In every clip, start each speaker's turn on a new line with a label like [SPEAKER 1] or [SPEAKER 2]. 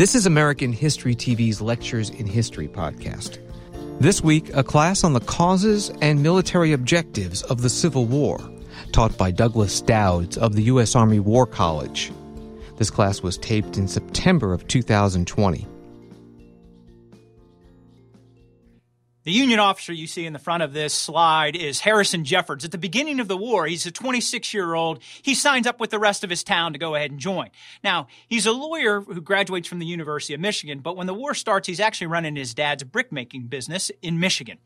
[SPEAKER 1] This is American History TV's Lectures in History podcast. This week, a class on the causes and military objectives of the Civil War, taught by Douglas Dowds of the U.S. Army War College. This class was taped in September of 2020.
[SPEAKER 2] The Union officer you see in the front of this slide is Harrison Jeffords. At the beginning of the war, he's a 26 year old. He signs up with the rest of his town to go ahead and join. Now, he's a lawyer who graduates from the University of Michigan, but when the war starts, he's actually running his dad's brickmaking business in Michigan.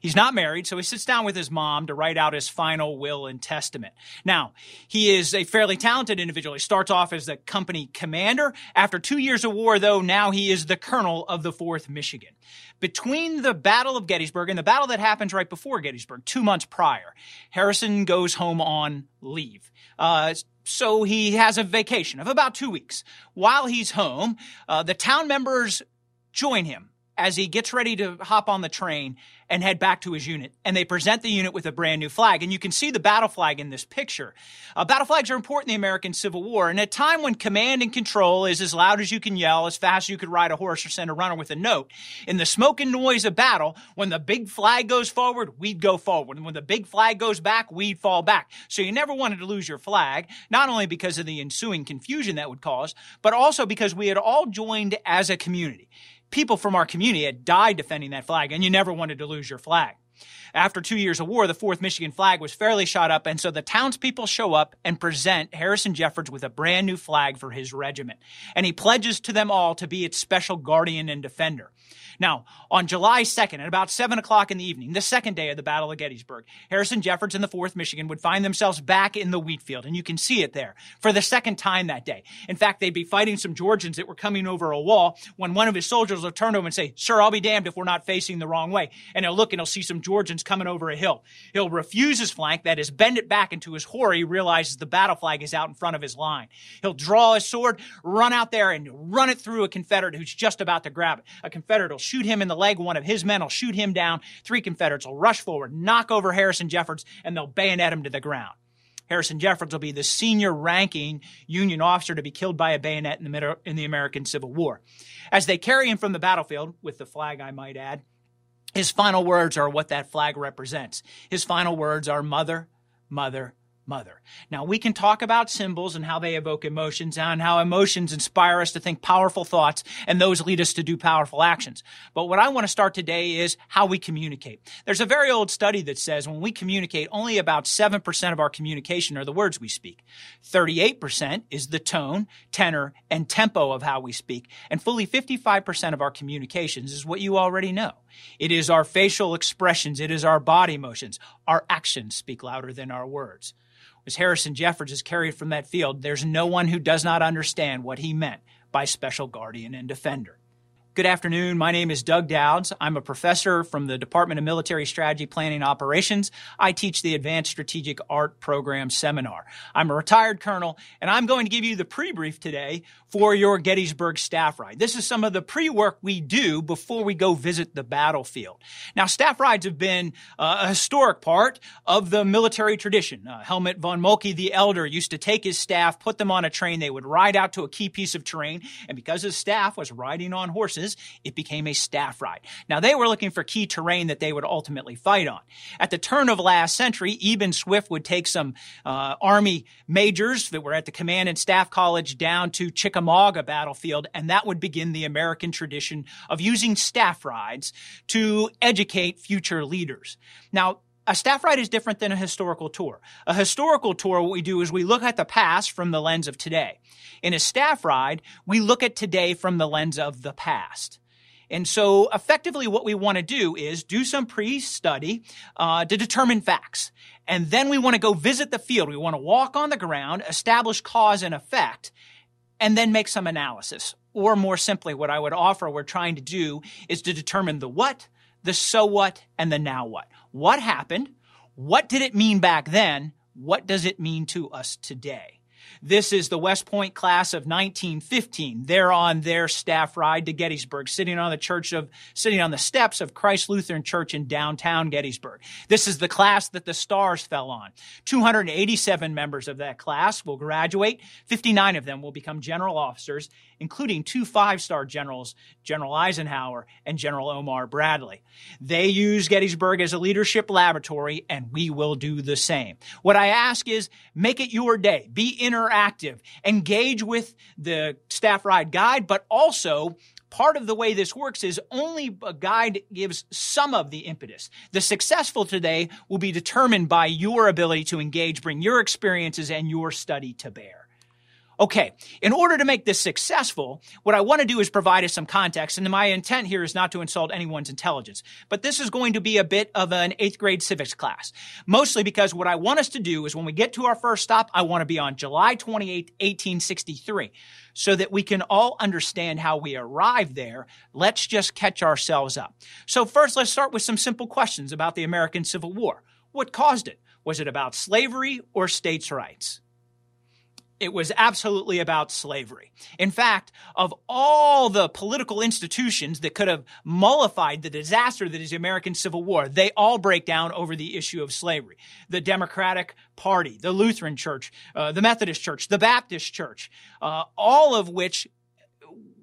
[SPEAKER 2] He's not married, so he sits down with his mom to write out his final will and testament. Now, he is a fairly talented individual. He starts off as the company commander. After two years of war, though, now he is the colonel of the 4th Michigan. Between the Battle of Gettysburg and the battle that happens right before Gettysburg, two months prior, Harrison goes home on leave. Uh, so he has a vacation of about two weeks. While he's home, uh, the town members join him as he gets ready to hop on the train and head back to his unit. And they present the unit with a brand new flag. And you can see the battle flag in this picture. Uh, battle flags are important in the American Civil War. And at a time when command and control is as loud as you can yell, as fast as you could ride a horse or send a runner with a note, in the smoke and noise of battle, when the big flag goes forward, we'd go forward. And when the big flag goes back, we'd fall back. So you never wanted to lose your flag, not only because of the ensuing confusion that would cause, but also because we had all joined as a community people from our community had died defending that flag, and you never wanted to lose your flag. After two years of war, the 4th Michigan flag was fairly shot up, and so the townspeople show up and present Harrison Jeffords with a brand new flag for his regiment. And he pledges to them all to be its special guardian and defender. Now, on July 2nd, at about 7 o'clock in the evening, the second day of the Battle of Gettysburg, Harrison Jeffords and the 4th Michigan would find themselves back in the wheat field, and you can see it there for the second time that day. In fact, they'd be fighting some Georgians that were coming over a wall when one of his soldiers would turn to him and say, Sir, I'll be damned if we're not facing the wrong way. And he'll look and he'll see some Georgians coming over a hill. He'll refuse his flank, that is, bend it back, into his horror, he realizes the battle flag is out in front of his line. He'll draw his sword, run out there, and run it through a Confederate who's just about to grab it. A Confederate will shoot him in the leg. One of his men will shoot him down. Three Confederates will rush forward, knock over Harrison Jeffords, and they'll bayonet him to the ground. Harrison Jeffords will be the senior ranking Union officer to be killed by a bayonet in the, middle, in the American Civil War. As they carry him from the battlefield, with the flag, I might add, his final words are what that flag represents. His final words are mother, mother, mother. Now, we can talk about symbols and how they evoke emotions and how emotions inspire us to think powerful thoughts and those lead us to do powerful actions. But what I want to start today is how we communicate. There's a very old study that says when we communicate, only about 7% of our communication are the words we speak. 38% is the tone, tenor, and tempo of how we speak. And fully 55% of our communications is what you already know. It is our facial expressions. It is our body motions. Our actions speak louder than our words as Harrison Jeffords is carried from that field, there's no one who does not understand what he meant by special guardian and defender. Good afternoon. My name is Doug Dowds. I'm a professor from the Department of Military Strategy Planning Operations. I teach the Advanced Strategic Art Program seminar. I'm a retired colonel, and I'm going to give you the pre-brief today for your Gettysburg staff ride. This is some of the pre-work we do before we go visit the battlefield. Now, staff rides have been uh, a historic part of the military tradition. Uh, Helmuth von Moltke the Elder used to take his staff, put them on a train. They would ride out to a key piece of terrain, and because his staff was riding on horses, horses, it became a staff ride. Now they were looking for key terrain that they would ultimately fight on. At the turn of last century, Eben Swift would take some uh, Army majors that were at the Command and Staff College down to Chickamauga battlefield, and that would begin the American tradition of using staff rides to educate future leaders. Now, a staff ride is different than a historical tour. A historical tour, what we do is we look at the past from the lens of today. In a staff ride, we look at today from the lens of the past. And so effectively what we want to do is do some pre-study uh, to determine facts. And then we want to go visit the field. We want to walk on the ground, establish cause and effect, and then make some analysis. Or more simply, what I would offer we're trying to do is to determine the what, the so what, and the now what. What happened? What did it mean back then? What does it mean to us today? This is the West Point class of 1915. They're on their staff ride to Gettysburg, sitting on the church of, sitting on the steps of Christ Lutheran Church in downtown Gettysburg. This is the class that the stars fell on. 287 members of that class will graduate. 59 of them will become general officers, including two five-star generals, General Eisenhower and General Omar Bradley. They use Gettysburg as a leadership laboratory, and we will do the same. What I ask is, make it your day. Be interactive. Engage with the staff ride guide, but also part of the way this works is only a guide gives some of the impetus. The successful today will be determined by your ability to engage, bring your experiences and your study to bear. Okay, in order to make this successful, what I want to do is provide us some context, and my intent here is not to insult anyone's intelligence, but this is going to be a bit of an eighth grade civics class. Mostly because what I want us to do is when we get to our first stop, I want to be on July 28, 1863, so that we can all understand how we arrived there. Let's just catch ourselves up. So first, let's start with some simple questions about the American Civil War. What caused it? Was it about slavery or states' rights? It was absolutely about slavery. In fact, of all the political institutions that could have mollified the disaster that is the American Civil War, they all break down over the issue of slavery. The Democratic Party, the Lutheran Church, uh, the Methodist Church, the Baptist Church, uh, all of which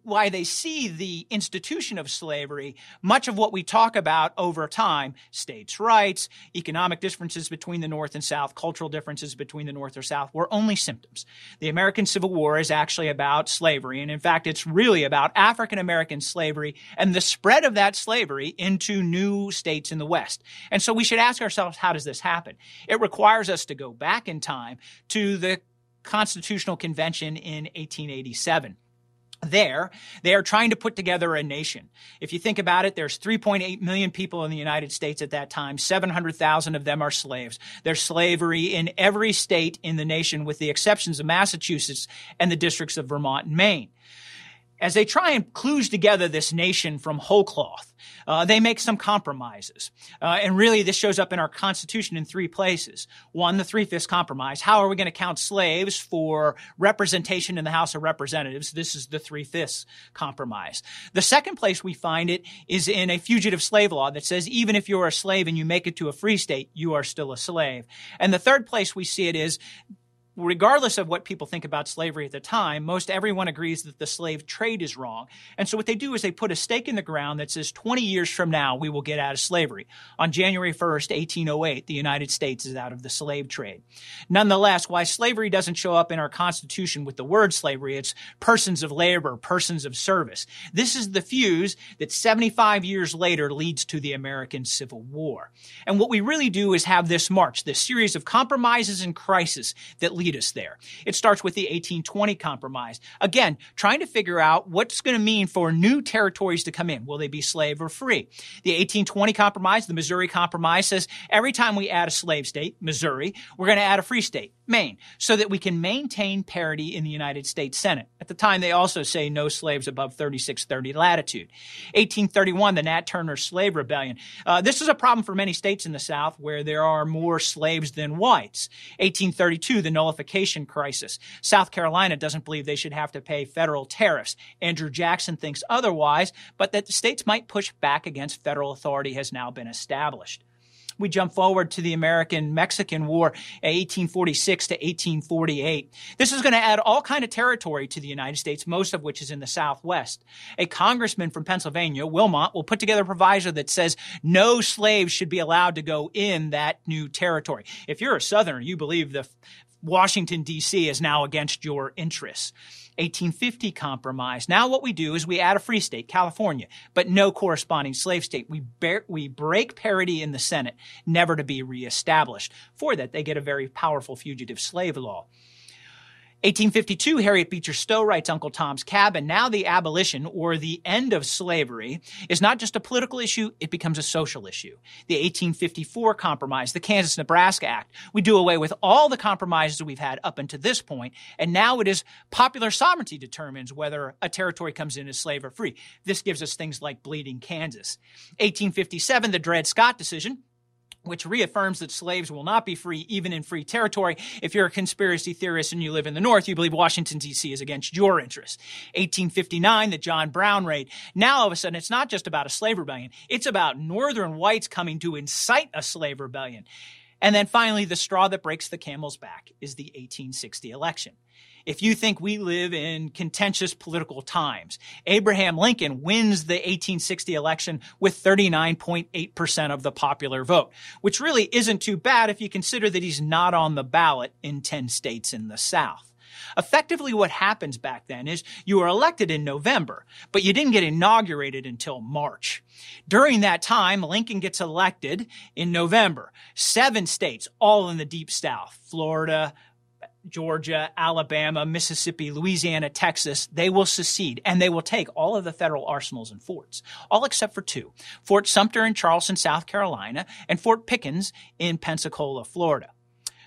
[SPEAKER 2] why they see the institution of slavery, much of what we talk about over time, states' rights, economic differences between the North and South, cultural differences between the North or South, were only symptoms. The American Civil War is actually about slavery. And in fact, it's really about African American slavery and the spread of that slavery into new states in the West. And so we should ask ourselves, how does this happen? It requires us to go back in time to the Constitutional Convention in 1887 there, they are trying to put together a nation. If you think about it, there's 3.8 million people in the United States at that time. 700,000 of them are slaves. There's slavery in every state in the nation with the exceptions of Massachusetts and the districts of Vermont and Maine as they try and kludge together this nation from whole cloth, uh, they make some compromises. Uh, and really, this shows up in our Constitution in three places. One, the Three Fifths Compromise. How are we going to count slaves for representation in the House of Representatives? This is the Three Fifths Compromise. The second place we find it is in a fugitive slave law that says even if you're a slave and you make it to a free state, you are still a slave. And the third place we see it is regardless of what people think about slavery at the time, most everyone agrees that the slave trade is wrong. And so what they do is they put a stake in the ground that says 20 years from now, we will get out of slavery. On January 1st, 1808, the United States is out of the slave trade. Nonetheless, why slavery doesn't show up in our Constitution with the word slavery, it's persons of labor, persons of service. This is the fuse that 75 years later leads to the American Civil War. And what we really do is have this march, this series of compromises and crises that lead us there. It starts with the 1820 Compromise. Again, trying to figure out what's going to mean for new territories to come in. Will they be slave or free? The 1820 Compromise, the Missouri Compromise says every time we add a slave state, Missouri, we're going to add a free state, Maine, so that we can maintain parity in the United States Senate. At the time, they also say no slaves above 3630 latitude. 1831, the Nat Turner Slave Rebellion. Uh, this is a problem for many states in the South where there are more slaves than whites. 1832, the nullification crisis. South Carolina doesn't believe they should have to pay federal tariffs. Andrew Jackson thinks otherwise, but that the states might push back against federal authority has now been established we jump forward to the American Mexican War, uh, 1846 to 1848. This is going to add all kind of territory to the United States, most of which is in the Southwest. A congressman from Pennsylvania, Wilmot, will put together a proviso that says no slaves should be allowed to go in that new territory. If you're a Southerner, you believe the Washington, D.C. is now against your interests. 1850 compromise. Now what we do is we add a free state, California, but no corresponding slave state. We, bear, we break parity in the Senate, never to be reestablished. For that, they get a very powerful fugitive slave law. 1852, Harriet Beecher Stowe writes Uncle Tom's Cabin. Now the abolition or the end of slavery is not just a political issue, it becomes a social issue. The 1854 Compromise, the Kansas-Nebraska Act. We do away with all the compromises we've had up until this point, and now it is popular sovereignty determines whether a territory comes in as slave or free. This gives us things like Bleeding Kansas. 1857, the Dred Scott decision which reaffirms that slaves will not be free even in free territory. If you're a conspiracy theorist and you live in the North, you believe Washington, D.C. is against your interests. 1859, the John Brown raid. Now, all of a sudden, it's not just about a slave rebellion. It's about Northern whites coming to incite a slave rebellion. And then finally, the straw that breaks the camel's back is the 1860 election if you think we live in contentious political times. Abraham Lincoln wins the 1860 election with 39.8% of the popular vote, which really isn't too bad if you consider that he's not on the ballot in 10 states in the South. Effectively, what happens back then is you were elected in November, but you didn't get inaugurated until March. During that time, Lincoln gets elected in November. Seven states, all in the deep South, Florida, Georgia, Alabama, Mississippi, Louisiana, Texas, they will secede and they will take all of the federal arsenals and forts, all except for two Fort Sumter in Charleston, South Carolina, and Fort Pickens in Pensacola, Florida.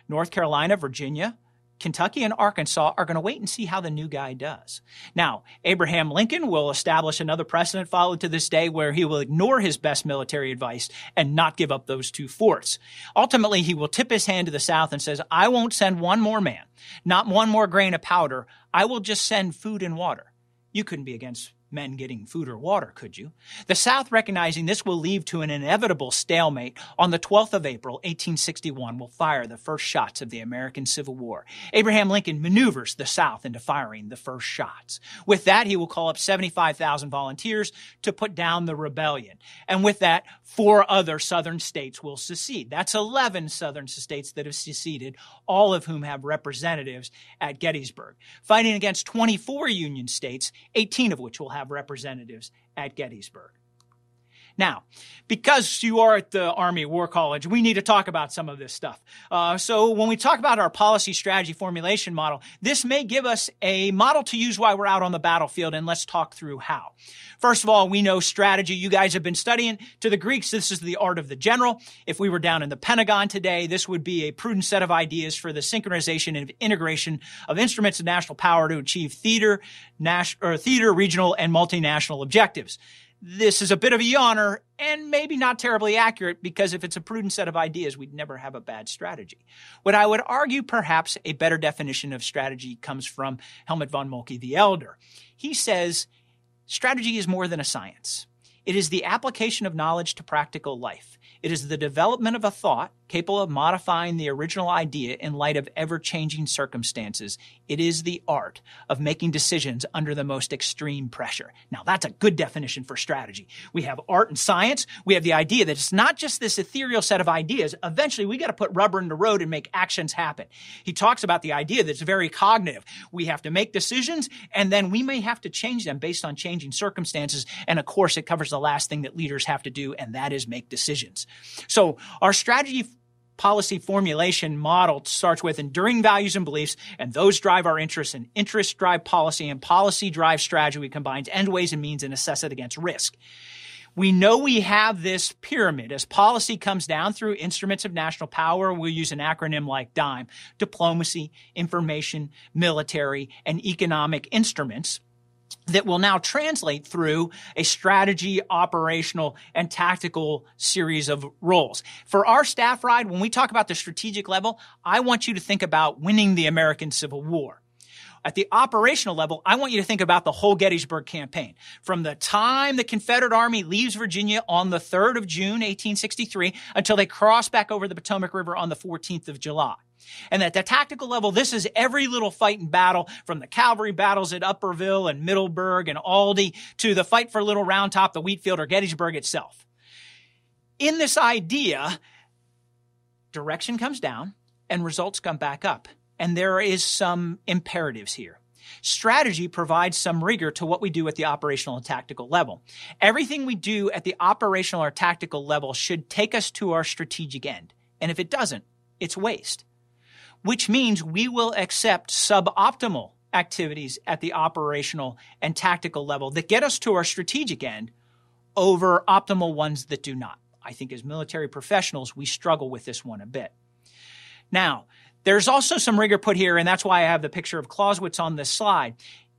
[SPEAKER 2] North Carolina, Virginia, Kentucky and Arkansas are going to wait and see how the new guy does. Now, Abraham Lincoln will establish another precedent followed to this day where he will ignore his best military advice and not give up those two forts. Ultimately, he will tip his hand to the South and says, I won't send one more man, not one more grain of powder. I will just send food and water. You couldn't be against men getting food or water, could you? The South, recognizing this will lead to an inevitable stalemate, on the 12th of April, 1861, will fire the first shots of the American Civil War. Abraham Lincoln maneuvers the South into firing the first shots. With that, he will call up 75,000 volunteers to put down the rebellion. And with that, four other Southern states will secede. That's 11 Southern states that have seceded, all of whom have representatives at Gettysburg. Fighting against 24 Union states, 18 of which will have have representatives at Gettysburg. Now, because you are at the Army War College, we need to talk about some of this stuff. Uh, so, when we talk about our policy strategy formulation model, this may give us a model to use while we're out on the battlefield, and let's talk through how. First of all, we know strategy. You guys have been studying. To the Greeks, this is the art of the general. If we were down in the Pentagon today, this would be a prudent set of ideas for the synchronization and integration of instruments of national power to achieve theater, national, or theater, regional, and multinational objectives this is a bit of a yawner and maybe not terribly accurate because if it's a prudent set of ideas, we'd never have a bad strategy. What I would argue perhaps a better definition of strategy comes from Helmut von Moltke the Elder. He says strategy is more than a science. It is the application of knowledge to practical life. It is the development of a thought capable of modifying the original idea in light of ever changing circumstances. It is the art of making decisions under the most extreme pressure. Now, that's a good definition for strategy. We have art and science. We have the idea that it's not just this ethereal set of ideas. Eventually, we got to put rubber in the road and make actions happen. He talks about the idea that's very cognitive. We have to make decisions and then we may have to change them based on changing circumstances. And of course, it covers the last thing that leaders have to do, and that is make decisions. So our strategy policy formulation model starts with enduring values and beliefs, and those drive our interests, and interests drive policy, and policy drives strategy. We combine end ways and means and assess it against risk. We know we have this pyramid. As policy comes down through instruments of national power, we'll use an acronym like DIME diplomacy, information, military, and economic instruments that will now translate through a strategy, operational, and tactical series of roles. For our staff ride, when we talk about the strategic level, I want you to think about winning the American Civil War. At the operational level, I want you to think about the whole Gettysburg campaign. From the time the Confederate Army leaves Virginia on the 3rd of June, 1863, until they cross back over the Potomac River on the 14th of July. And at the tactical level, this is every little fight and battle from the cavalry battles at Upperville and Middleburg and Aldie to the fight for Little Round Top, the Wheatfield, or Gettysburg itself. In this idea, direction comes down and results come back up. And there is some imperatives here. Strategy provides some rigor to what we do at the operational and tactical level. Everything we do at the operational or tactical level should take us to our strategic end. And if it doesn't, it's waste which means we will accept suboptimal activities at the operational and tactical level that get us to our strategic end over optimal ones that do not. I think as military professionals, we struggle with this one a bit. Now, there's also some rigor put here, and that's why I have the picture of Clausewitz on this slide.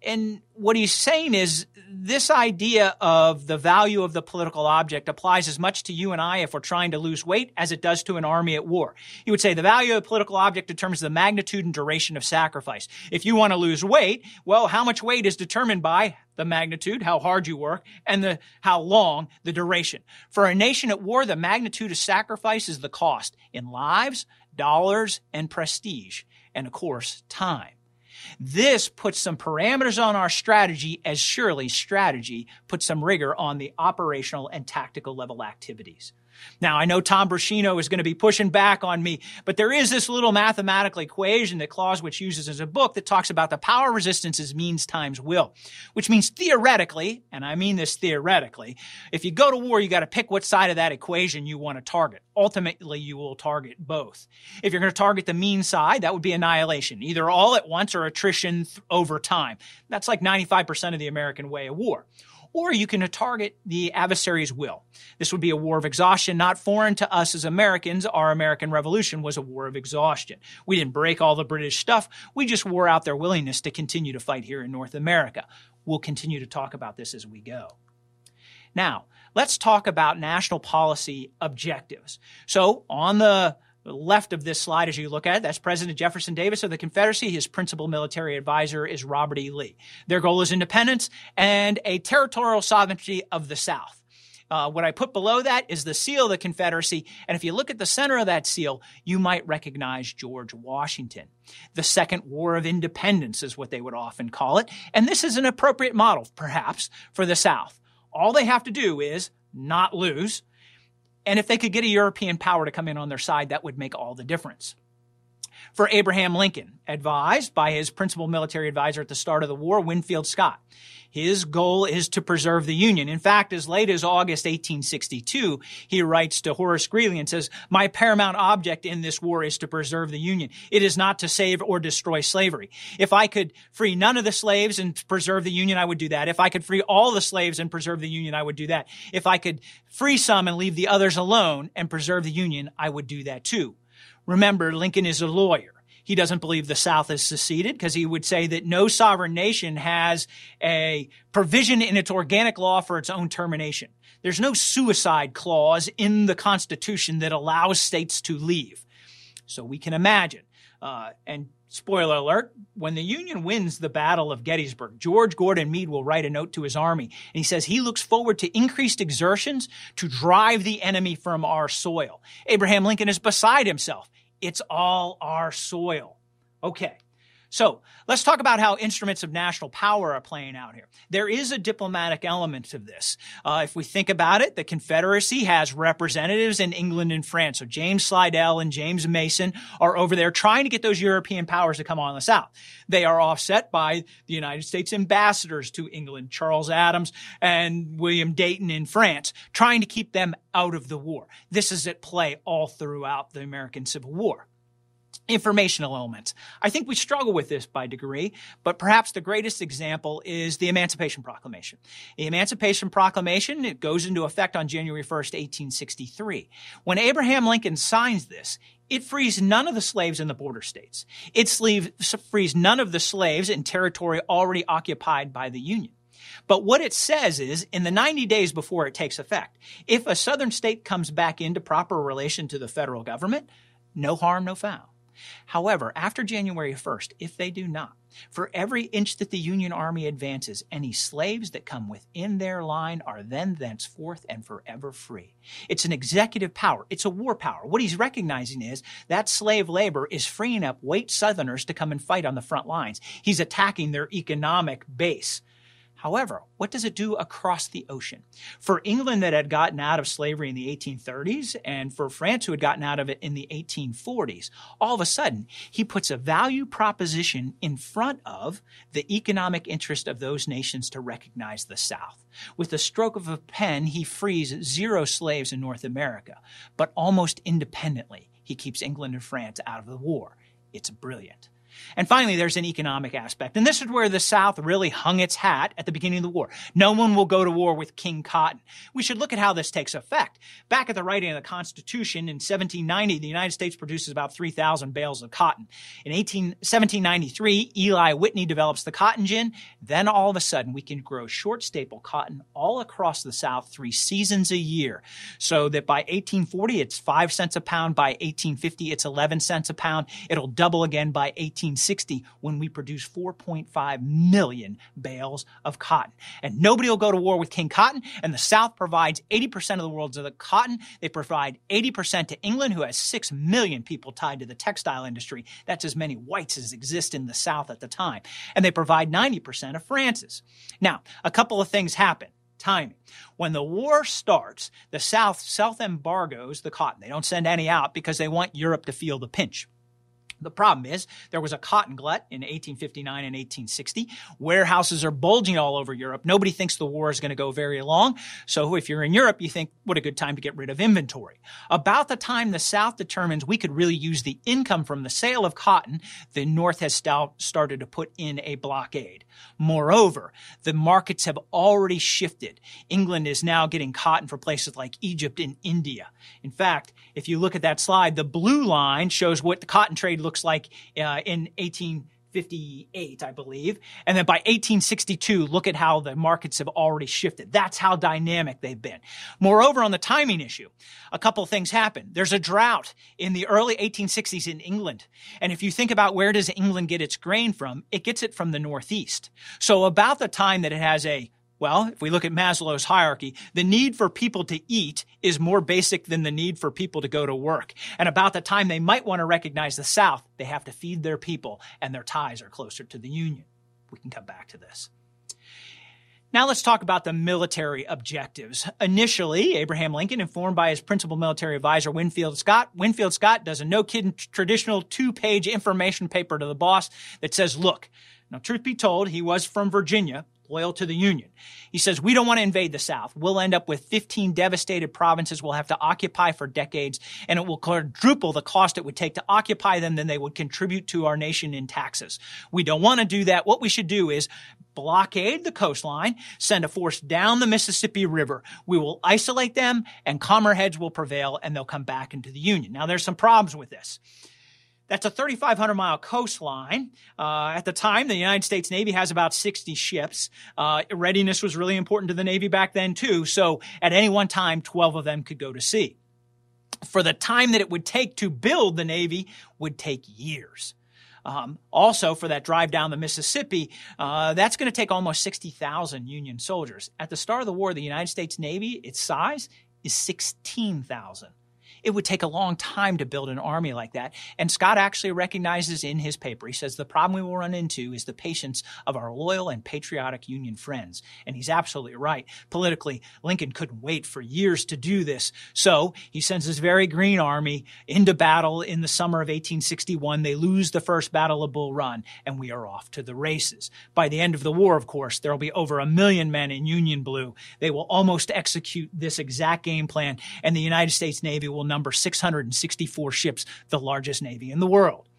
[SPEAKER 2] and what he's saying is this idea of the value of the political object applies as much to you and I if we're trying to lose weight as it does to an army at war. He would say the value of the political object determines the magnitude and duration of sacrifice. If you want to lose weight, well, how much weight is determined by the magnitude, how hard you work, and the how long the duration. For a nation at war, the magnitude of sacrifice is the cost in lives, dollars, and prestige, and of course, time. This puts some parameters on our strategy as surely strategy puts some rigor on the operational and tactical level activities. Now, I know Tom Bruscino is going to be pushing back on me, but there is this little mathematical equation that Clausewitz uses as a book that talks about the power resistance is means times will, which means theoretically, and I mean this theoretically, if you go to war, you got to pick what side of that equation you want to target. Ultimately, you will target both. If you're going to target the mean side, that would be annihilation, either all at once or attrition th- over time. That's like 95% of the American way of war or you can target the adversary's will. This would be a war of exhaustion, not foreign to us as Americans. Our American Revolution was a war of exhaustion. We didn't break all the British stuff. We just wore out their willingness to continue to fight here in North America. We'll continue to talk about this as we go. Now, let's talk about national policy objectives. So, on the left of this slide as you look at it. That's President Jefferson Davis of the Confederacy. His principal military advisor is Robert E. Lee. Their goal is independence and a territorial sovereignty of the South. Uh, what I put below that is the seal of the Confederacy. And if you look at the center of that seal, you might recognize George Washington. The Second War of Independence is what they would often call it. And this is an appropriate model, perhaps, for the South. All they have to do is not lose, and if they could get a European power to come in on their side, that would make all the difference. For Abraham Lincoln, advised by his principal military advisor at the start of the war, Winfield Scott. His goal is to preserve the Union. In fact, as late as August 1862, he writes to Horace Greeley and says, My paramount object in this war is to preserve the Union. It is not to save or destroy slavery. If I could free none of the slaves and preserve the Union, I would do that. If I could free all the slaves and preserve the Union, I would do that. If I could free some and leave the others alone and preserve the Union, I would do that too. Remember, Lincoln is a lawyer. He doesn't believe the South has seceded because he would say that no sovereign nation has a provision in its organic law for its own termination. There's no suicide clause in the Constitution that allows states to leave. So we can imagine. Uh, and spoiler alert, when the Union wins the Battle of Gettysburg, George Gordon Meade will write a note to his army. And he says he looks forward to increased exertions to drive the enemy from our soil. Abraham Lincoln is beside himself. It's all our soil. Okay. So let's talk about how instruments of national power are playing out here. There is a diplomatic element to this. Uh, if we think about it, the Confederacy has representatives in England and France. So James Slidell and James Mason are over there trying to get those European powers to come on the South. They are offset by the United States ambassadors to England, Charles Adams and William Dayton in France, trying to keep them out of the war. This is at play all throughout the American Civil War informational elements. I think we struggle with this by degree, but perhaps the greatest example is the Emancipation Proclamation. The Emancipation Proclamation, it goes into effect on January 1st, 1863. When Abraham Lincoln signs this, it frees none of the slaves in the border states. It frees none of the slaves in territory already occupied by the Union. But what it says is, in the 90 days before it takes effect, if a southern state comes back into proper relation to the federal government, no harm, no foul. However, after January 1st, if they do not, for every inch that the Union Army advances, any slaves that come within their line are then thenceforth and forever free. It's an executive power. It's a war power. What he's recognizing is that slave labor is freeing up white Southerners to come and fight on the front lines. He's attacking their economic base. However, what does it do across the ocean? For England that had gotten out of slavery in the 1830s and for France who had gotten out of it in the 1840s, all of a sudden he puts a value proposition in front of the economic interest of those nations to recognize the South. With the stroke of a pen, he frees zero slaves in North America, but almost independently, he keeps England and France out of the war. It's brilliant. And finally, there's an economic aspect. And this is where the South really hung its hat at the beginning of the war. No one will go to war with King Cotton. We should look at how this takes effect. Back at the writing of the Constitution in 1790, the United States produces about 3,000 bales of cotton. In 18, 1793, Eli Whitney develops the cotton gin. Then all of a sudden, we can grow short staple cotton all across the South three seasons a year. So that by 1840, it's five cents a pound. By 1850, it's 11 cents a pound. It'll double again by 1860 when we produce 4.5 million bales of cotton. And nobody will go to war with King Cotton, and the South provides 80% of the world's of the cotton. They provide 80% to England, who has 6 million people tied to the textile industry. That's as many whites as exist in the South at the time. And they provide 90% of France's. Now, a couple of things happen timing. When the war starts, the South self embargoes the cotton. They don't send any out because they want Europe to feel the pinch. The problem is there was a cotton glut in 1859 and 1860. Warehouses are bulging all over Europe. Nobody thinks the war is going to go very long. So if you're in Europe, you think, what a good time to get rid of inventory. About the time the South determines we could really use the income from the sale of cotton, the North has started to put in a blockade. Moreover, the markets have already shifted. England is now getting cotton for places like Egypt and India. In fact, if you look at that slide, the blue line shows what the cotton trade looks looks like uh, in 1858, I believe. And then by 1862, look at how the markets have already shifted. That's how dynamic they've been. Moreover, on the timing issue, a couple things happen. There's a drought in the early 1860s in England. And if you think about where does England get its grain from, it gets it from the Northeast. So about the time that it has a well, if we look at Maslow's hierarchy, the need for people to eat is more basic than the need for people to go to work. And about the time they might want to recognize the South, they have to feed their people, and their ties are closer to the Union. We can come back to this. Now let's talk about the military objectives. Initially, Abraham Lincoln, informed by his principal military advisor, Winfield Scott, Winfield Scott does a no-kidding traditional two-page information paper to the boss that says, look, now truth be told, he was from Virginia, loyal to the Union. He says, We don't want to invade the South. We'll end up with 15 devastated provinces we'll have to occupy for decades, and it will quadruple the cost it would take to occupy them than they would contribute to our nation in taxes. We don't want to do that. What we should do is blockade the coastline, send a force down the Mississippi River. We will isolate them, and calmer heads will prevail, and they'll come back into the Union. Now, there's some problems with this. That's a 3,500 mile coastline. Uh, at the time, the United States Navy has about 60 ships. Uh, readiness was really important to the Navy back then, too. So at any one time, 12 of them could go to sea. For the time that it would take to build the Navy would take years. Um, also, for that drive down the Mississippi, uh, that's going to take almost 60,000 Union soldiers. At the start of the war, the United States Navy, its size is 16,000 it would take a long time to build an army like that. And Scott actually recognizes in his paper, he says, the problem we will run into is the patience of our loyal and patriotic Union friends. And he's absolutely right. Politically, Lincoln couldn't wait for years to do this. So he sends his very green army into battle in the summer of 1861. They lose the first battle of Bull Run, and we are off to the races. By the end of the war, of course, there will be over a million men in Union blue. They will almost execute this exact game plan, and the United States Navy will number 664 ships, the largest navy in the world.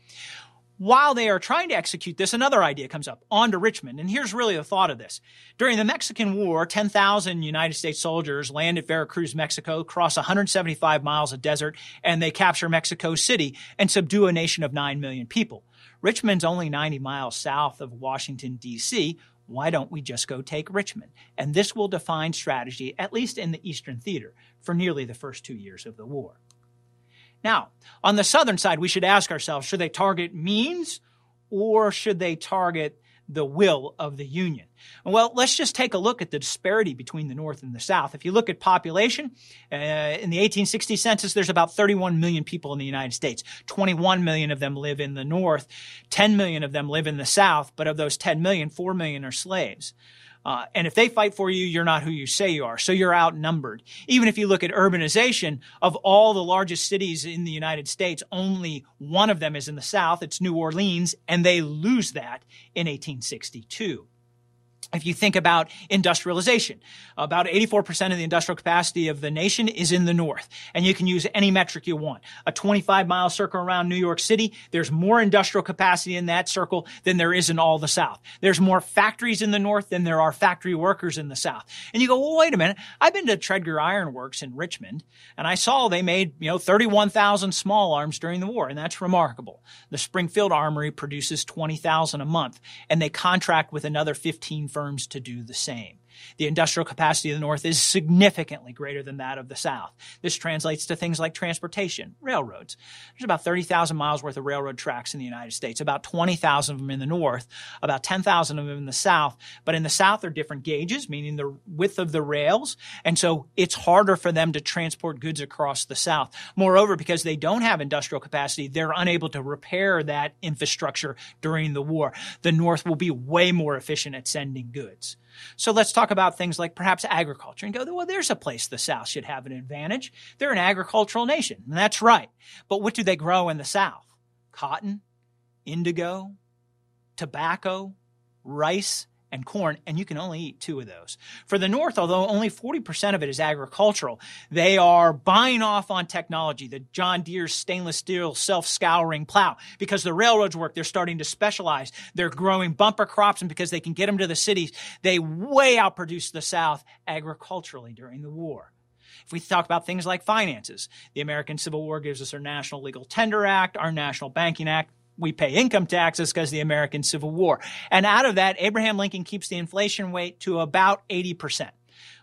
[SPEAKER 2] While they are trying to execute this, another idea comes up on to Richmond. And here's really the thought of this. During the Mexican War, 10,000 United States soldiers land at Veracruz, Mexico, cross 175 miles of desert, and they capture Mexico City and subdue a nation of 9 million people. Richmond's only 90 miles south of Washington, D.C. Why don't we just go take Richmond? And this will define strategy, at least in the Eastern Theater, for nearly the first two years of the war. Now, on the southern side, we should ask ourselves should they target means or should they target the will of the Union? Well, let's just take a look at the disparity between the North and the South. If you look at population, uh, in the 1860 census, there's about 31 million people in the United States. 21 million of them live in the North. 10 million of them live in the South, but of those 10 million, 4 million are slaves. Uh, and if they fight for you, you're not who you say you are. So you're outnumbered. Even if you look at urbanization, of all the largest cities in the United States, only one of them is in the South. It's New Orleans, and they lose that in 1862. If you think about industrialization, about 84% of the industrial capacity of the nation is in the north. And you can use any metric you want. A 25 mile circle around New York City, there's more industrial capacity in that circle than there is in all the south. There's more factories in the north than there are factory workers in the south. And you go, well, wait a minute. I've been to Tredegar Iron Works in Richmond and I saw they made, you know, 31,000 small arms during the war. And that's remarkable. The Springfield Armory produces 20,000 a month and they contract with another 15 firms firms to do the same. The industrial capacity of the North is significantly greater than that of the South. This translates to things like transportation, railroads. There's about 30,000 miles worth of railroad tracks in the United States, about 20,000 of them in the North, about 10,000 of them in the South. But in the South, they're different gauges, meaning the width of the rails. And so it's harder for them to transport goods across the South. Moreover, because they don't have industrial capacity, they're unable to repair that infrastructure during the war. The North will be way more efficient at sending goods. So let's talk about things like perhaps agriculture and go, well, there's a place the South should have an advantage. They're an agricultural nation. And that's right. But what do they grow in the South? Cotton, indigo, tobacco, rice, and corn, and you can only eat two of those. For the North, although only 40% of it is agricultural, they are buying off on technology, the John Deere stainless steel self-scouring plow. Because the railroads work, they're starting to specialize. They're growing bumper crops, and because they can get them to the cities, they way outproduce the South agriculturally during the war. If we talk about things like finances, the American Civil War gives us our National Legal Tender Act, our National Banking Act, we pay income taxes because the American Civil War. And out of that, Abraham Lincoln keeps the inflation rate to about 80%,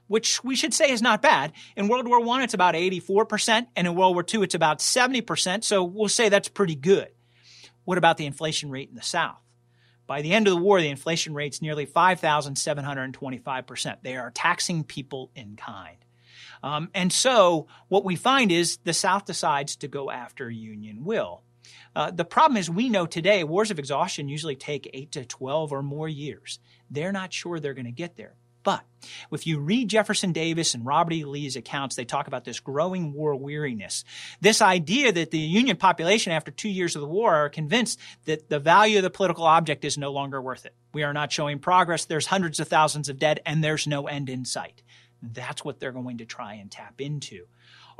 [SPEAKER 2] which we should say is not bad. In World War I, it's about 84%, and in World War II, it's about 70%, so we'll say that's pretty good. What about the inflation rate in the South? By the end of the war, the inflation rate's nearly 5,725%. They are taxing people in kind. Um, and so what we find is the South decides to go after Union will. Uh, the problem is we know today wars of exhaustion usually take 8 to 12 or more years. They're not sure they're going to get there. But if you read Jefferson Davis and Robert E. Lee's accounts, they talk about this growing war weariness. This idea that the Union population after two years of the war are convinced that the value of the political object is no longer worth it. We are not showing progress. There's hundreds of thousands of dead and there's no end in sight. That's what they're going to try and tap into.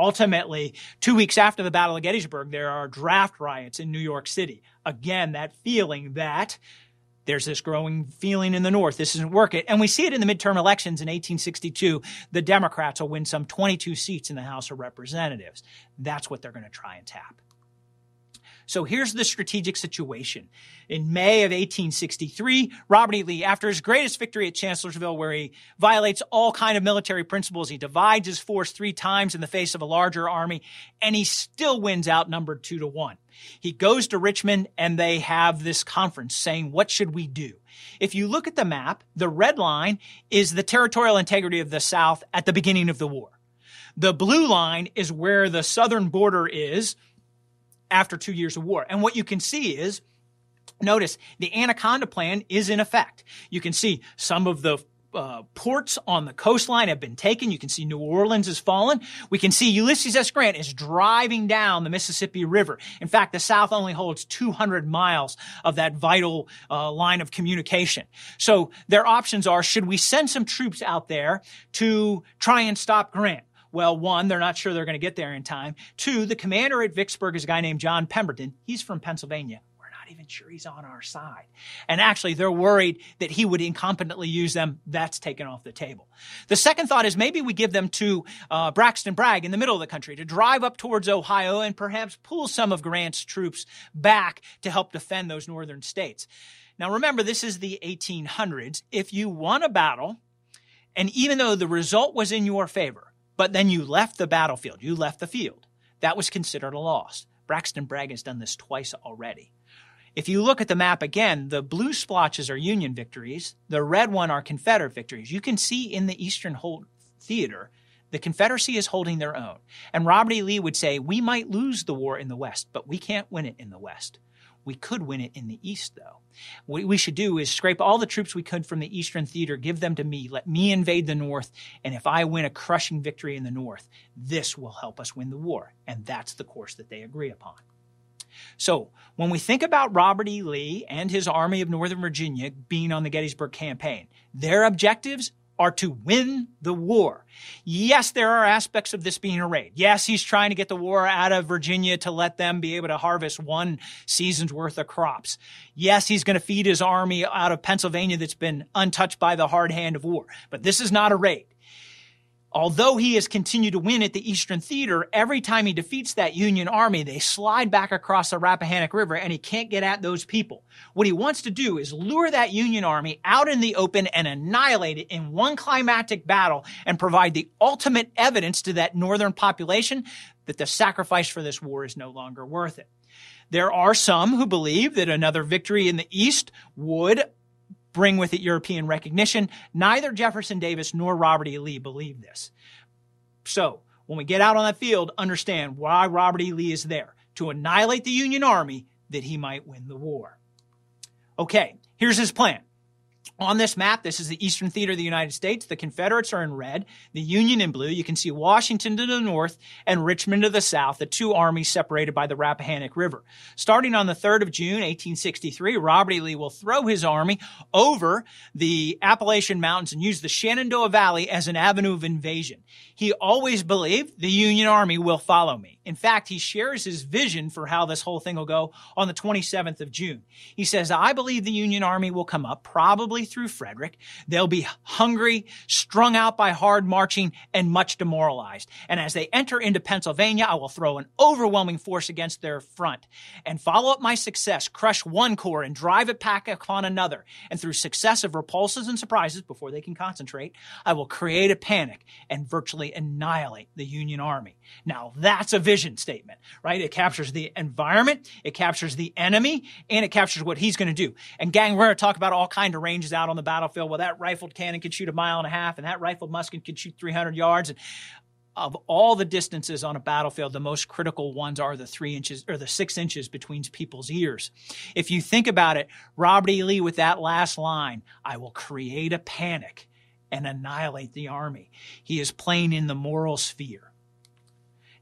[SPEAKER 2] Ultimately, two weeks after the Battle of Gettysburg, there are draft riots in New York City. Again, that feeling that there's this growing feeling in the North. This isn't working. And we see it in the midterm elections in 1862. The Democrats will win some 22 seats in the House of Representatives. That's what they're going to try and tap. So here's the strategic situation. In May of 1863, Robert E. Lee, after his greatest victory at Chancellorsville, where he violates all kind of military principles, he divides his force three times in the face of a larger army, and he still wins outnumbered two to one. He goes to Richmond and they have this conference saying, what should we do? If you look at the map, the red line is the territorial integrity of the South at the beginning of the war. The blue line is where the southern border is, after two years of war. And what you can see is, notice the Anaconda Plan is in effect. You can see some of the uh, ports on the coastline have been taken. You can see New Orleans has fallen. We can see Ulysses S. Grant is driving down the Mississippi River. In fact, the South only holds 200 miles of that vital uh, line of communication. So their options are, should we send some troops out there to try and stop Grant? Well, one, they're not sure they're going to get there in time. Two, the commander at Vicksburg is a guy named John Pemberton. He's from Pennsylvania. We're not even sure he's on our side. And actually, they're worried that he would incompetently use them. That's taken off the table. The second thought is maybe we give them to uh, Braxton Bragg in the middle of the country to drive up towards Ohio and perhaps pull some of Grant's troops back to help defend those northern states. Now, remember, this is the 1800s. If you won a battle, and even though the result was in your favor, but then you left the battlefield, you left the field. That was considered a loss. Braxton Bragg has done this twice already. If you look at the map again, the blue splotches are Union victories, the red one are Confederate victories. You can see in the Eastern Theater, the Confederacy is holding their own. And Robert E. Lee would say, We might lose the war in the West, but we can't win it in the West. We could win it in the East, though. What we should do is scrape all the troops we could from the Eastern Theater, give them to me, let me invade the North, and if I win a crushing victory in the North, this will help us win the war. And that's the course that they agree upon. So when we think about Robert E. Lee and his Army of Northern Virginia being on the Gettysburg campaign, their objectives are to win the war. Yes, there are aspects of this being a raid. Yes, he's trying to get the war out of Virginia to let them be able to harvest one season's worth of crops. Yes, he's going to feed his army out of Pennsylvania that's been untouched by the hard hand of war. But this is not a raid. Although he has continued to win at the Eastern Theater, every time he defeats that Union army, they slide back across the Rappahannock River and he can't get at those people. What he wants to do is lure that Union army out in the open and annihilate it in one climactic battle and provide the ultimate evidence to that northern population that the sacrifice for this war is no longer worth it. There are some who believe that another victory in the East would bring with it European recognition. Neither Jefferson Davis nor Robert E. Lee believe this. So, when we get out on that field, understand why Robert E. Lee is there to annihilate the Union Army that he might win the war. Okay, here's his plan. On this map, this is the Eastern Theater of the United States. The Confederates are in red, the Union in blue. You can see Washington to the north and Richmond to the south, the two armies separated by the Rappahannock River. Starting on the 3rd of June, 1863, Robert E. Lee will throw his army over the Appalachian Mountains and use the Shenandoah Valley as an avenue of invasion. He always believed the Union Army will follow me. In fact, he shares his vision for how this whole thing will go on the 27th of June. He says, I believe the Union Army will come up, probably through Frederick. They'll be hungry, strung out by hard marching, and much demoralized. And as they enter into Pennsylvania, I will throw an overwhelming force against their front and follow up my success, crush one corps and drive it back upon another. And through successive repulses and surprises before they can concentrate, I will create a panic and virtually annihilate the Union Army. Now that's a vision statement, right? It captures the environment, it captures the enemy, and it captures what he's going to do. And gang, we're going to talk about all kind of ranges out on the battlefield. Well, that rifled cannon could shoot a mile and a half, and that rifled musket could shoot 300 yards. And of all the distances on a battlefield, the most critical ones are the three inches or the six inches between people's ears. If you think about it, Robert E. Lee with that last line, I will create a panic and annihilate the army. He is playing in the moral sphere.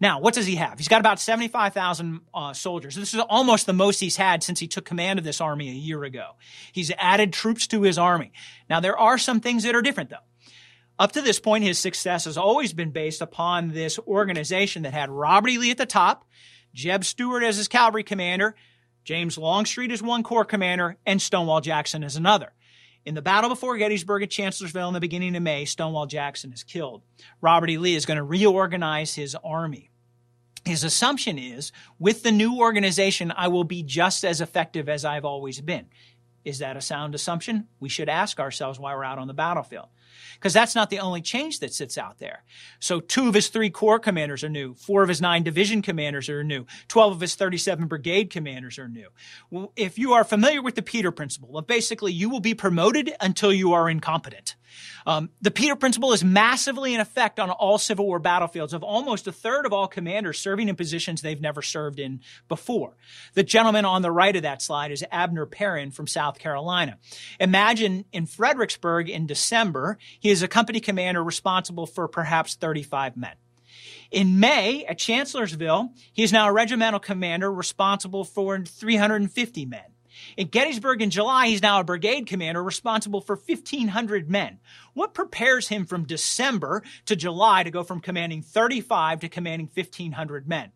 [SPEAKER 2] Now, what does he have? He's got about 75,000 uh, soldiers. This is almost the most he's had since he took command of this army a year ago. He's added troops to his army. Now, there are some things that are different, though. Up to this point, his success has always been based upon this organization that had Robert E. Lee at the top, Jeb Stuart as his cavalry commander, James Longstreet as one corps commander, and Stonewall Jackson as another. In the battle before Gettysburg at Chancellorsville in the beginning of May, Stonewall Jackson is killed. Robert E. Lee is going to reorganize his army. His assumption is with the new organization, I will be just as effective as I've always been. Is that a sound assumption? We should ask ourselves why we're out on the battlefield because that's not the only change that sits out there. So two of his three corps commanders are new. Four of his nine division commanders are new. 12 of his 37 brigade commanders are new. Well, if you are familiar with the Peter principle, well, basically you will be promoted until you are incompetent. Um, the Peter Principle is massively in effect on all Civil War battlefields of almost a third of all commanders serving in positions they've never served in before. The gentleman on the right of that slide is Abner Perrin from South Carolina. Imagine in Fredericksburg in December, he is a company commander responsible for perhaps 35 men. In May at Chancellorsville, he is now a regimental commander responsible for 350 men. In Gettysburg in July, he's now a brigade commander responsible for 1,500 men. What prepares him from December to July to go from commanding 35 to commanding 1,500 men?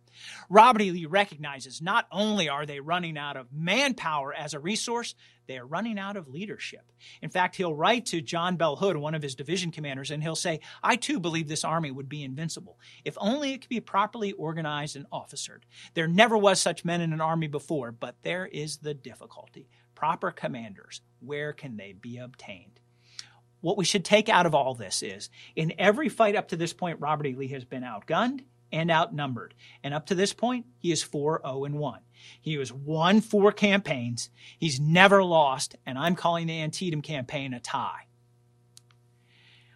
[SPEAKER 2] Robert E. Lee recognizes not only are they running out of manpower as a resource, they are running out of leadership. In fact, he'll write to John Bell Hood, one of his division commanders, and he'll say, I too believe this army would be invincible if only it could be properly organized and officered. There never was such men in an army before, but there is the difficulty. Proper commanders, where can they be obtained? What we should take out of all this is in every fight up to this point, Robert E. Lee has been outgunned and outnumbered. And up to this point, he is 4 0 and 1. He has won four campaigns. He's never lost, and I'm calling the Antietam campaign a tie.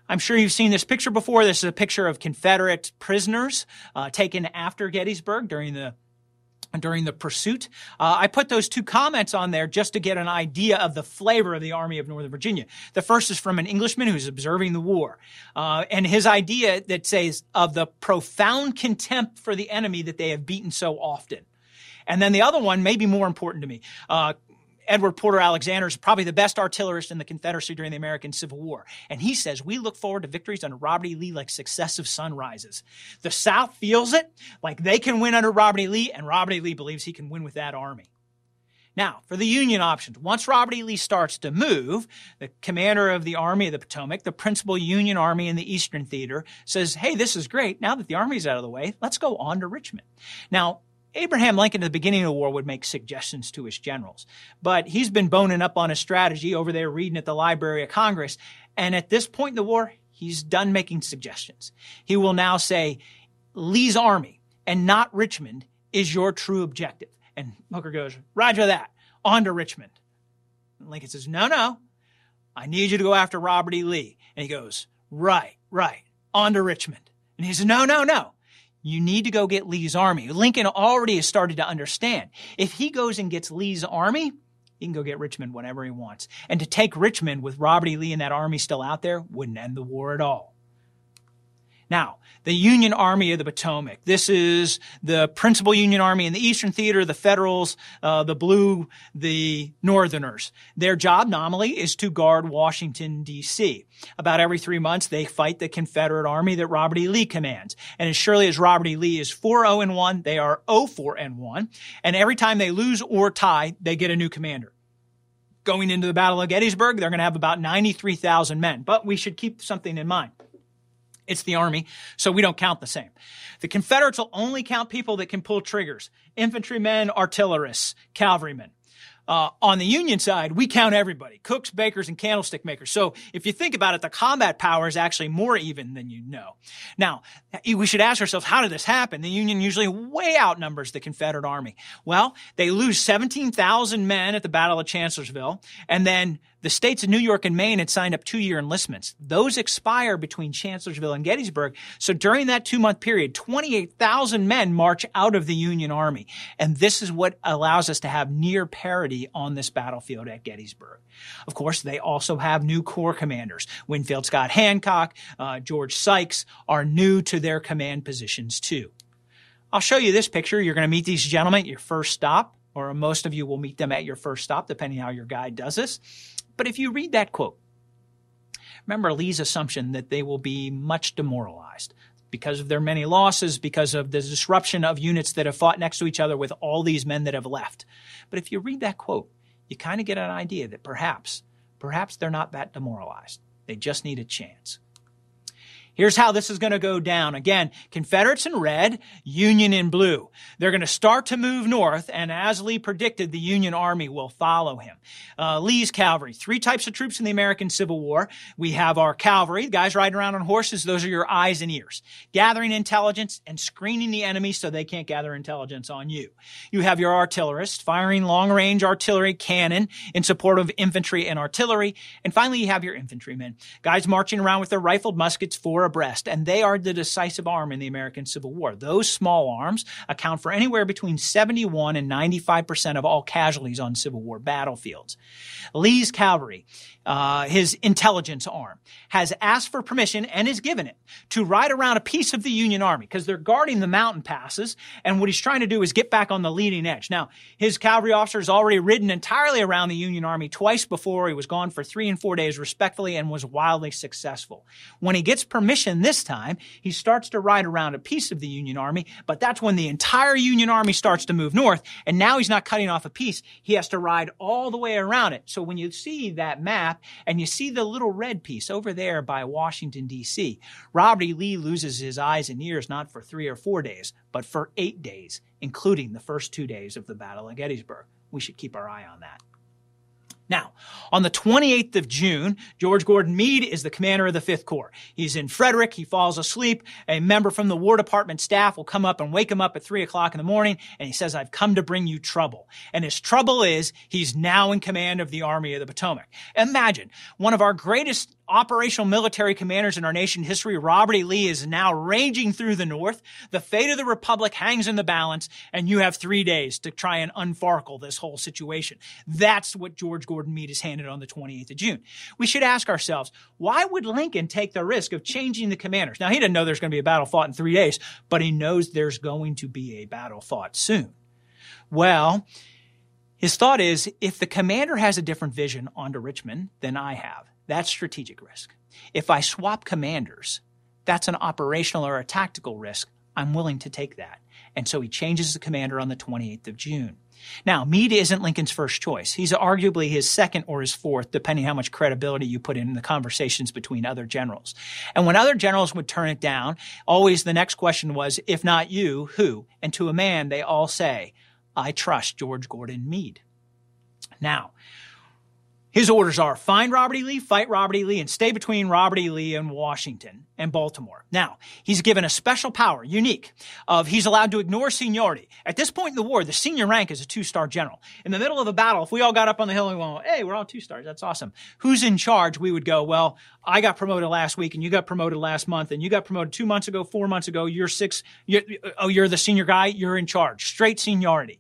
[SPEAKER 2] I'm sure you've seen this picture before. This is a picture of Confederate prisoners uh, taken after Gettysburg during the during the pursuit. Uh, I put those two comments on there just to get an idea of the flavor of the Army of Northern Virginia. The first is from an Englishman who's observing the war, uh, and his idea that says of the profound contempt for the enemy that they have beaten so often. And then the other one may be more important to me. Uh, Edward Porter Alexander is probably the best artillerist in the Confederacy during the American Civil War. And he says, We look forward to victories under Robert E. Lee like successive sunrises. The South feels it like they can win under Robert E. Lee, and Robert E. Lee believes he can win with that army. Now, for the Union options, once Robert E. Lee starts to move, the commander of the Army of the Potomac, the principal Union Army in the Eastern Theater, says, Hey, this is great. Now that the Army's out of the way, let's go on to Richmond. Now, Abraham Lincoln at the beginning of the war would make suggestions to his generals, but he's been boning up on his strategy over there reading at the Library of Congress. And at this point in the war, he's done making suggestions. He will now say, Lee's army and not Richmond is your true objective. And Hooker goes, Roger that, on to Richmond. And Lincoln says, No, no, I need you to go after Robert E. Lee. And he goes, Right, right, on to Richmond. And he says, No, no, no. You need to go get Lee's army. Lincoln already has started to understand. If he goes and gets Lee's army, he can go get Richmond whenever he wants. And to take Richmond with Robert E. Lee and that army still out there wouldn't end the war at all. Now, the Union Army of the Potomac. This is the principal Union Army in the Eastern Theater, the Federals, uh, the Blue, the Northerners. Their job nominally is to guard Washington, D.C. About every three months, they fight the Confederate Army that Robert E. Lee commands. And as surely as Robert E. Lee is 4-0 and 1, they are 0-4 and 1. And every time they lose or tie, they get a new commander going into the Battle of Gettysburg, they're going to have about 93,000 men. But we should keep something in mind. It's the Army, so we don't count the same. The Confederates will only count people that can pull triggers infantrymen, artillerists, cavalrymen. Uh, on the Union side, we count everybody cooks, bakers, and candlestick makers. So if you think about it, the combat power is actually more even than you know. Now, we should ask ourselves, how did this happen? The Union usually way outnumbers the Confederate Army. Well, they lose 17,000 men at the Battle of Chancellorsville, and then the states of New York and Maine had signed up two year enlistments. Those expire between Chancellorsville and Gettysburg. So during that two month period, 28,000 men march out of the Union Army. And this is what allows us to have near parity on this battlefield at Gettysburg. Of course, they also have new corps commanders. Winfield Scott Hancock, uh, George Sykes are new to their command positions too. I'll show you this picture. You're going to meet these gentlemen at your first stop, or most of you will meet them at your first stop, depending how your guide does this. But if you read that quote, remember Lee's assumption that they will be much demoralized because of their many losses, because of the disruption of units that have fought next to each other with all these men that have left. But if you read that quote, you kind of get an idea that perhaps, perhaps they're not that demoralized. They just need a chance. Here's how this is going to go down. Again, Confederates in red, Union in blue. They're going to start to move north, and as Lee predicted, the Union Army will follow him. Uh, Lee's cavalry, three types of troops in the American Civil War. We have our cavalry, guys riding around on horses. Those are your eyes and ears, gathering intelligence and screening the enemy so they can't gather intelligence on you. You have your artillerists, firing long range artillery cannon in support of infantry and artillery. And finally, you have your infantrymen, guys marching around with their rifled muskets for abreast, and they are the decisive arm in the American Civil War. Those small arms account for anywhere between 71 and 95% of all casualties on Civil War battlefields. Lee's cavalry, uh, his intelligence arm, has asked for permission and is given it to ride around a piece of the Union Army because they're guarding the mountain passes, and what he's trying to do is get back on the leading edge. Now, his cavalry officer has already ridden entirely around the Union Army twice before. He was gone for three and four days respectively and was wildly successful. When he gets permission, this time, he starts to ride around a piece of the Union Army, but that's when the entire Union Army starts to move north, and now he's not cutting off a piece. He has to ride all the way around it. So when you see that map and you see the little red piece over there by Washington, D.C., Robert E. Lee loses his eyes and ears not for three or four days, but for eight days, including the first two days of the Battle of Gettysburg. We should keep our eye on that. Now, on the 28th of June, George Gordon Meade is the commander of the 5th Corps. He's in Frederick. He falls asleep. A member from the War Department staff will come up and wake him up at 3 o'clock in the morning, and he says, I've come to bring you trouble. And his trouble is he's now in command of the Army of the Potomac. Imagine, one of our greatest operational military commanders in our nation history, Robert E. Lee, is now raging through the North. The fate of the Republic hangs in the balance, and you have three days to try and unfarkle this whole situation. That's what George Gordon Meade is handed on the 28th of June. We should ask ourselves, why would Lincoln take the risk of changing the commanders? Now, he didn't know there's going to be a battle fought in three days, but he knows there's going to be a battle fought soon. Well, his thought is if the commander has a different vision onto Richmond than I have, that's strategic risk. If I swap commanders, that's an operational or a tactical risk. I'm willing to take that. And so he changes the commander on the 28th of June. Now, Meade isn't Lincoln's first choice. He's arguably his second or his fourth, depending how much credibility you put in the conversations between other generals. And when other generals would turn it down, always the next question was, if not you, who? And to a man, they all say, I trust George Gordon Meade. Now, his orders are find Robert E. Lee, fight Robert E. Lee, and stay between Robert E. Lee and Washington and Baltimore. Now, he's given a special power, unique, of he's allowed to ignore seniority. At this point in the war, the senior rank is a two-star general. In the middle of a battle, if we all got up on the hill and went, hey, we're all two stars, that's awesome. Who's in charge? We would go, well, I got promoted last week and you got promoted last month and you got promoted two months ago, four months ago, you're six, you're, oh, you're the senior guy, you're in charge. Straight seniority.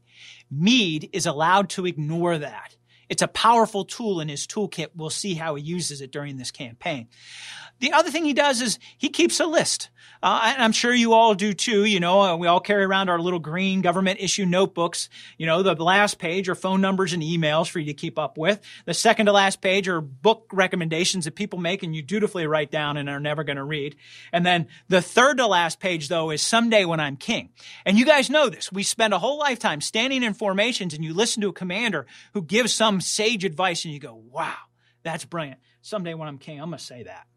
[SPEAKER 2] Meade is allowed to ignore that. It's a powerful tool in his toolkit. We'll see how he uses it during this campaign. The other thing he does is he keeps a list. Uh, and I'm sure you all do too. You know, uh, we all carry around our little green government issue notebooks. You know, the last page are phone numbers and emails for you to keep up with. The second to last page are book recommendations that people make and you dutifully write down and are never going to read. And then the third to last page though is someday when I'm king. And you guys know this. We spend a whole lifetime standing in formations and you listen to a commander who gives some sage advice and you go, wow, that's brilliant. Someday when I'm king, I'm going to say that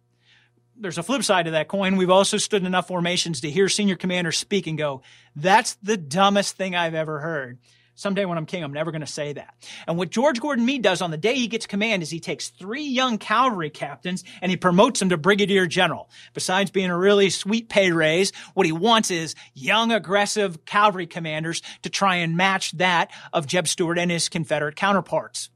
[SPEAKER 2] there's a flip side to that coin. We've also stood in enough formations to hear senior commanders speak and go, that's the dumbest thing I've ever heard. Someday when I'm king, I'm never going to say that. And what George Gordon Meade does on the day he gets command is he takes three young cavalry captains and he promotes them to brigadier general. Besides being a really sweet pay raise, what he wants is young, aggressive cavalry commanders to try and match that of Jeb Stuart and his Confederate counterparts.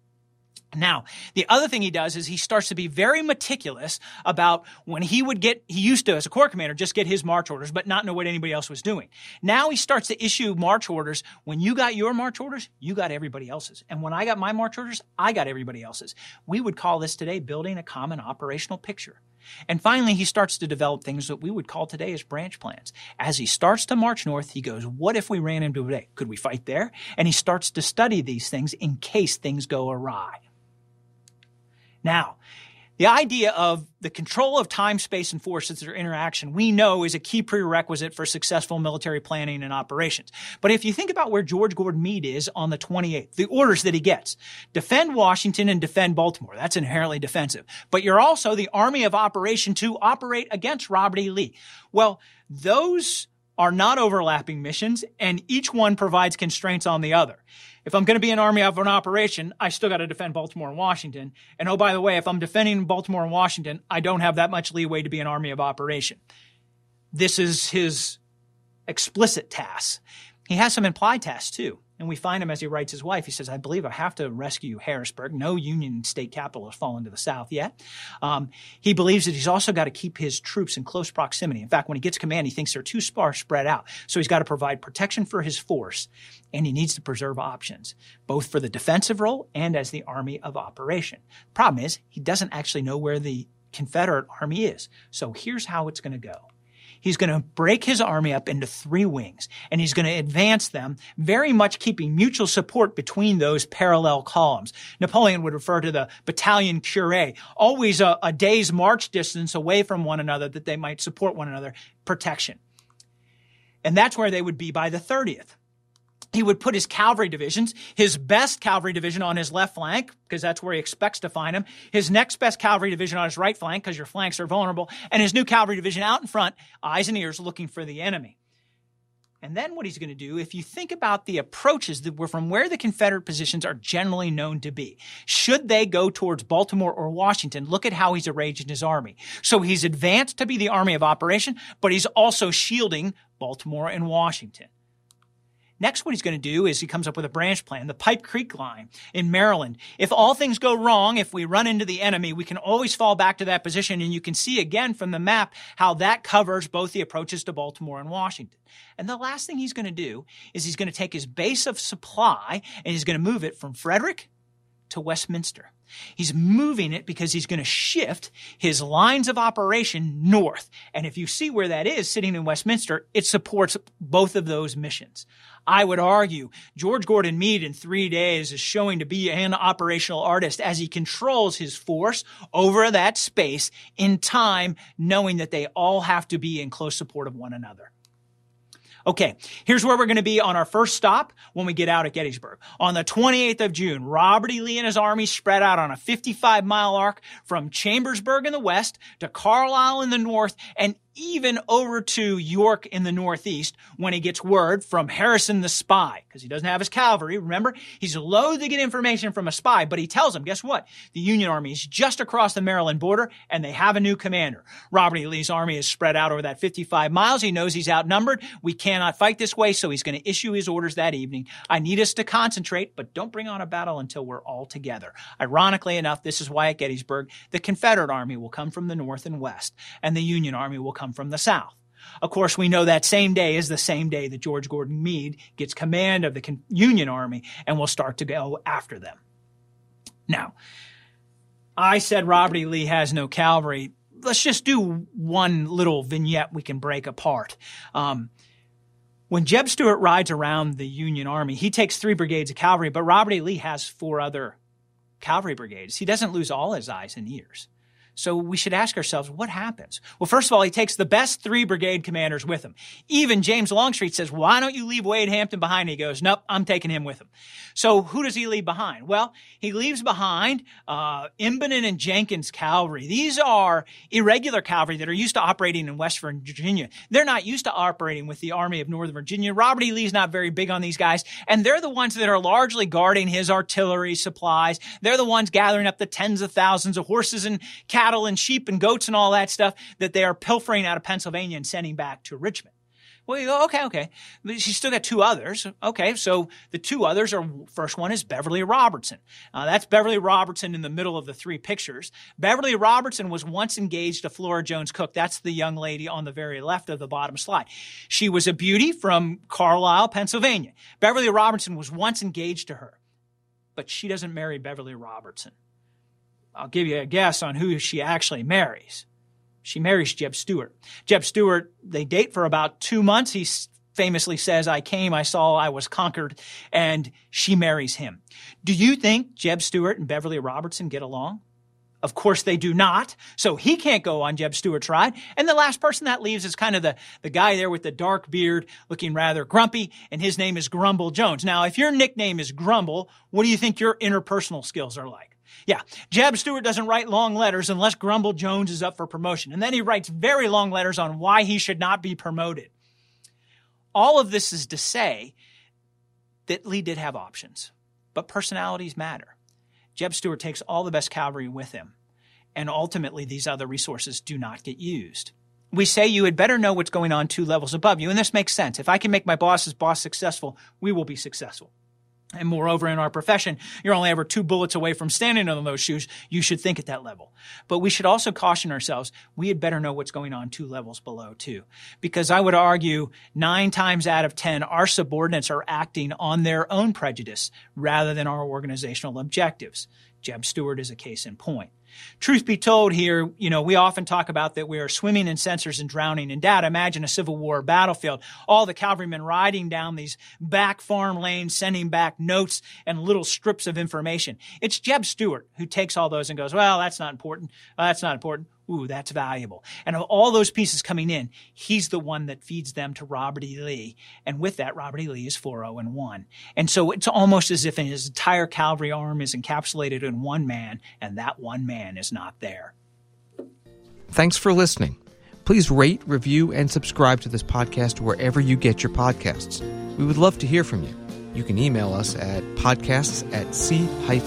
[SPEAKER 2] Now, the other thing he does is he starts to be very meticulous about when he would get, he used to, as a corps commander, just get his march orders, but not know what anybody else was doing. Now he starts to issue march orders. When you got your march orders, you got everybody else's. And when I got my march orders, I got everybody else's. We would call this today building a common operational picture. And finally, he starts to develop things that we would call today as branch plans. As he starts to march north, he goes, What if we ran into a day? Could we fight there? And he starts to study these things in case things go awry. Now, the idea of the control of time, space, and force as their interaction, we know is a key prerequisite for successful military planning and operations. But if you think about where George Gordon Meade is on the 28th, the orders that he gets, defend Washington and defend Baltimore. That's inherently defensive. But you're also the army of operation to operate against Robert E. Lee. Well, those are not overlapping missions, and each one provides constraints on the other. If I'm going to be an army of an operation, I still got to defend Baltimore and Washington. And oh, by the way, if I'm defending Baltimore and Washington, I don't have that much leeway to be an army of operation. This is his explicit tasks. He has some implied tasks too. And we find him as he writes his wife. He says, I believe I have to rescue Harrisburg. No Union state capital has fallen to the south yet. Um, he believes that he's also got to keep his troops in close proximity. In fact, when he gets command, he thinks they're too sparse spread out. So he's got to provide protection for his force, and he needs to preserve options, both for the defensive role and as the army of operation. Problem is, he doesn't actually know where the Confederate army is. So here's how it's going to go. He's going to break his army up into three wings and he's going to advance them, very much keeping mutual support between those parallel columns. Napoleon would refer to the battalion carré, always a, a day's march distance away from one another that they might support one another, protection. And that's where they would be by the 30th he would put his cavalry divisions, his best cavalry division on his left flank, because that's where he expects to find him, his next best cavalry division on his right flank, because your flanks are vulnerable, and his new cavalry division out in front, eyes and ears looking for the enemy. And then what he's going to do, if you think about the approaches that were from where the Confederate positions are generally known to be, should they go towards Baltimore or Washington, look at how he's arranged his army. So he's advanced to be the army of operation, but he's also shielding Baltimore and Washington. Next, what he's going to do is he comes up with a branch plan, the Pipe Creek line in Maryland. If all things go wrong, if we run into the enemy, we can always fall back to that position. And you can see again from the map how that covers both the approaches to Baltimore and Washington. And the last thing he's going to do is he's going to take his base of supply and he's going to move it from Frederick to Westminster. He's moving it because he's going to shift his lines of operation north. And if you see where that is sitting in Westminster, it supports both of those missions. I would argue George Gordon Meade in three days is showing to be an operational artist as he controls his force over that space in time, knowing that they all have to be in close support of one another. Okay, here's where we're going to be on our first stop when we get out at Gettysburg. On the 28th of June, Robert E. Lee and his army spread out on a 55 mile arc from Chambersburg in the west to Carlisle in the north and even over to York in the Northeast when he gets word from Harrison the spy, because he doesn't have his cavalry. Remember, he's loath to get information from a spy, but he tells him, guess what? The Union Army is just across the Maryland border and they have a new commander. Robert E. Lee's army is spread out over that 55 miles. He knows he's outnumbered. We cannot fight this way, so he's going to issue his orders that evening. I need us to concentrate, but don't bring on a battle until we're all together. Ironically enough, this is why at Gettysburg, the Confederate army will come from the north and west, and the Union army will come come from the South. Of course, we know that same day is the same day that George Gordon Meade gets command of the Union Army and will start to go after them. Now, I said Robert E. Lee has no cavalry. Let's just do one little vignette we can break apart. Um, when Jeb Stuart rides around the Union Army, he takes three brigades of cavalry, but Robert E. Lee has four other cavalry brigades. He doesn't lose all his eyes and ears. So we should ask ourselves, what happens? Well, first of all, he takes the best three brigade commanders with him. Even James Longstreet says, why don't you leave Wade Hampton behind? He goes, nope, I'm taking him with him. So who does he leave behind? Well, he leaves behind uh, and Jenkins cavalry. These are irregular cavalry that are used to operating in West Virginia. They're not used to operating with the Army of Northern Virginia. Robert E. Lee's not very big on these guys, and they're the ones that are largely guarding his artillery supplies. They're the ones gathering up the tens of thousands of horses and cattle cattle and sheep and goats and all that stuff that they are pilfering out of Pennsylvania and sending back to Richmond. Well, you go, okay, okay. She's still got two others. Okay, so the two others are first one is Beverly Robertson. Uh, that's Beverly Robertson in the middle of the three pictures. Beverly Robertson was once engaged to Flora Jones Cooke. That's the young lady on the very left of the bottom slide. She was a beauty from Carlisle, Pennsylvania. Beverly Robertson was once engaged to her, but she doesn't marry Beverly Robertson. I'll give you a guess on who she actually marries. She marries Jeb Stuart. Jeb Stuart, they date for about two months. He famously says, I came, I saw, I was conquered, and she marries him. Do you think Jeb Stuart and Beverly Robertson get along? Of course they do not. So he can't go on Jeb Stuart's ride. And the last person that leaves is kind of the, the guy there with the dark beard looking rather grumpy, and his name is Grumble Jones. Now, if your nickname is Grumble, what do you think your interpersonal skills are like? Yeah, Jeb Stuart doesn't write long letters unless Grumble Jones is up for promotion. And then he writes very long letters on why he should not be promoted. All of this is to say that Lee did have options, but personalities matter. Jeb Stuart takes all the best cavalry with him, and ultimately these other resources do not get used. We say you had better know what's going on two levels above you, and this makes sense. If I can make my boss's boss successful, we will be successful. And moreover, in our profession, you're only ever two bullets away from standing on those shoes. You should think at that level. But we should also caution ourselves. We had better know what's going on two levels below too. Because I would argue nine times out of 10, our subordinates are acting on their own prejudice rather than our organizational objectives. Jeb Stuart is a case in point. Truth be told here, you know, we often talk about that we are swimming in sensors and drowning in data. Imagine a Civil War battlefield. All the cavalrymen riding down these back farm lanes, sending back notes and little strips of information. It's Jeb Stuart who takes all those and goes, well, that's not important. That's not important. Ooh, that's valuable. And of all those pieces coming in, he's the one that feeds them to Robert E. Lee. And with that, Robert E. Lee is 4-0 and 1. And so it's almost as if his entire cavalry arm is encapsulated in one man, and that one man is not there.
[SPEAKER 1] Thanks for listening. Please rate, review, and subscribe to this podcast wherever you get your podcasts. We would love to hear from you. You can email us at podcasts at c-span.org.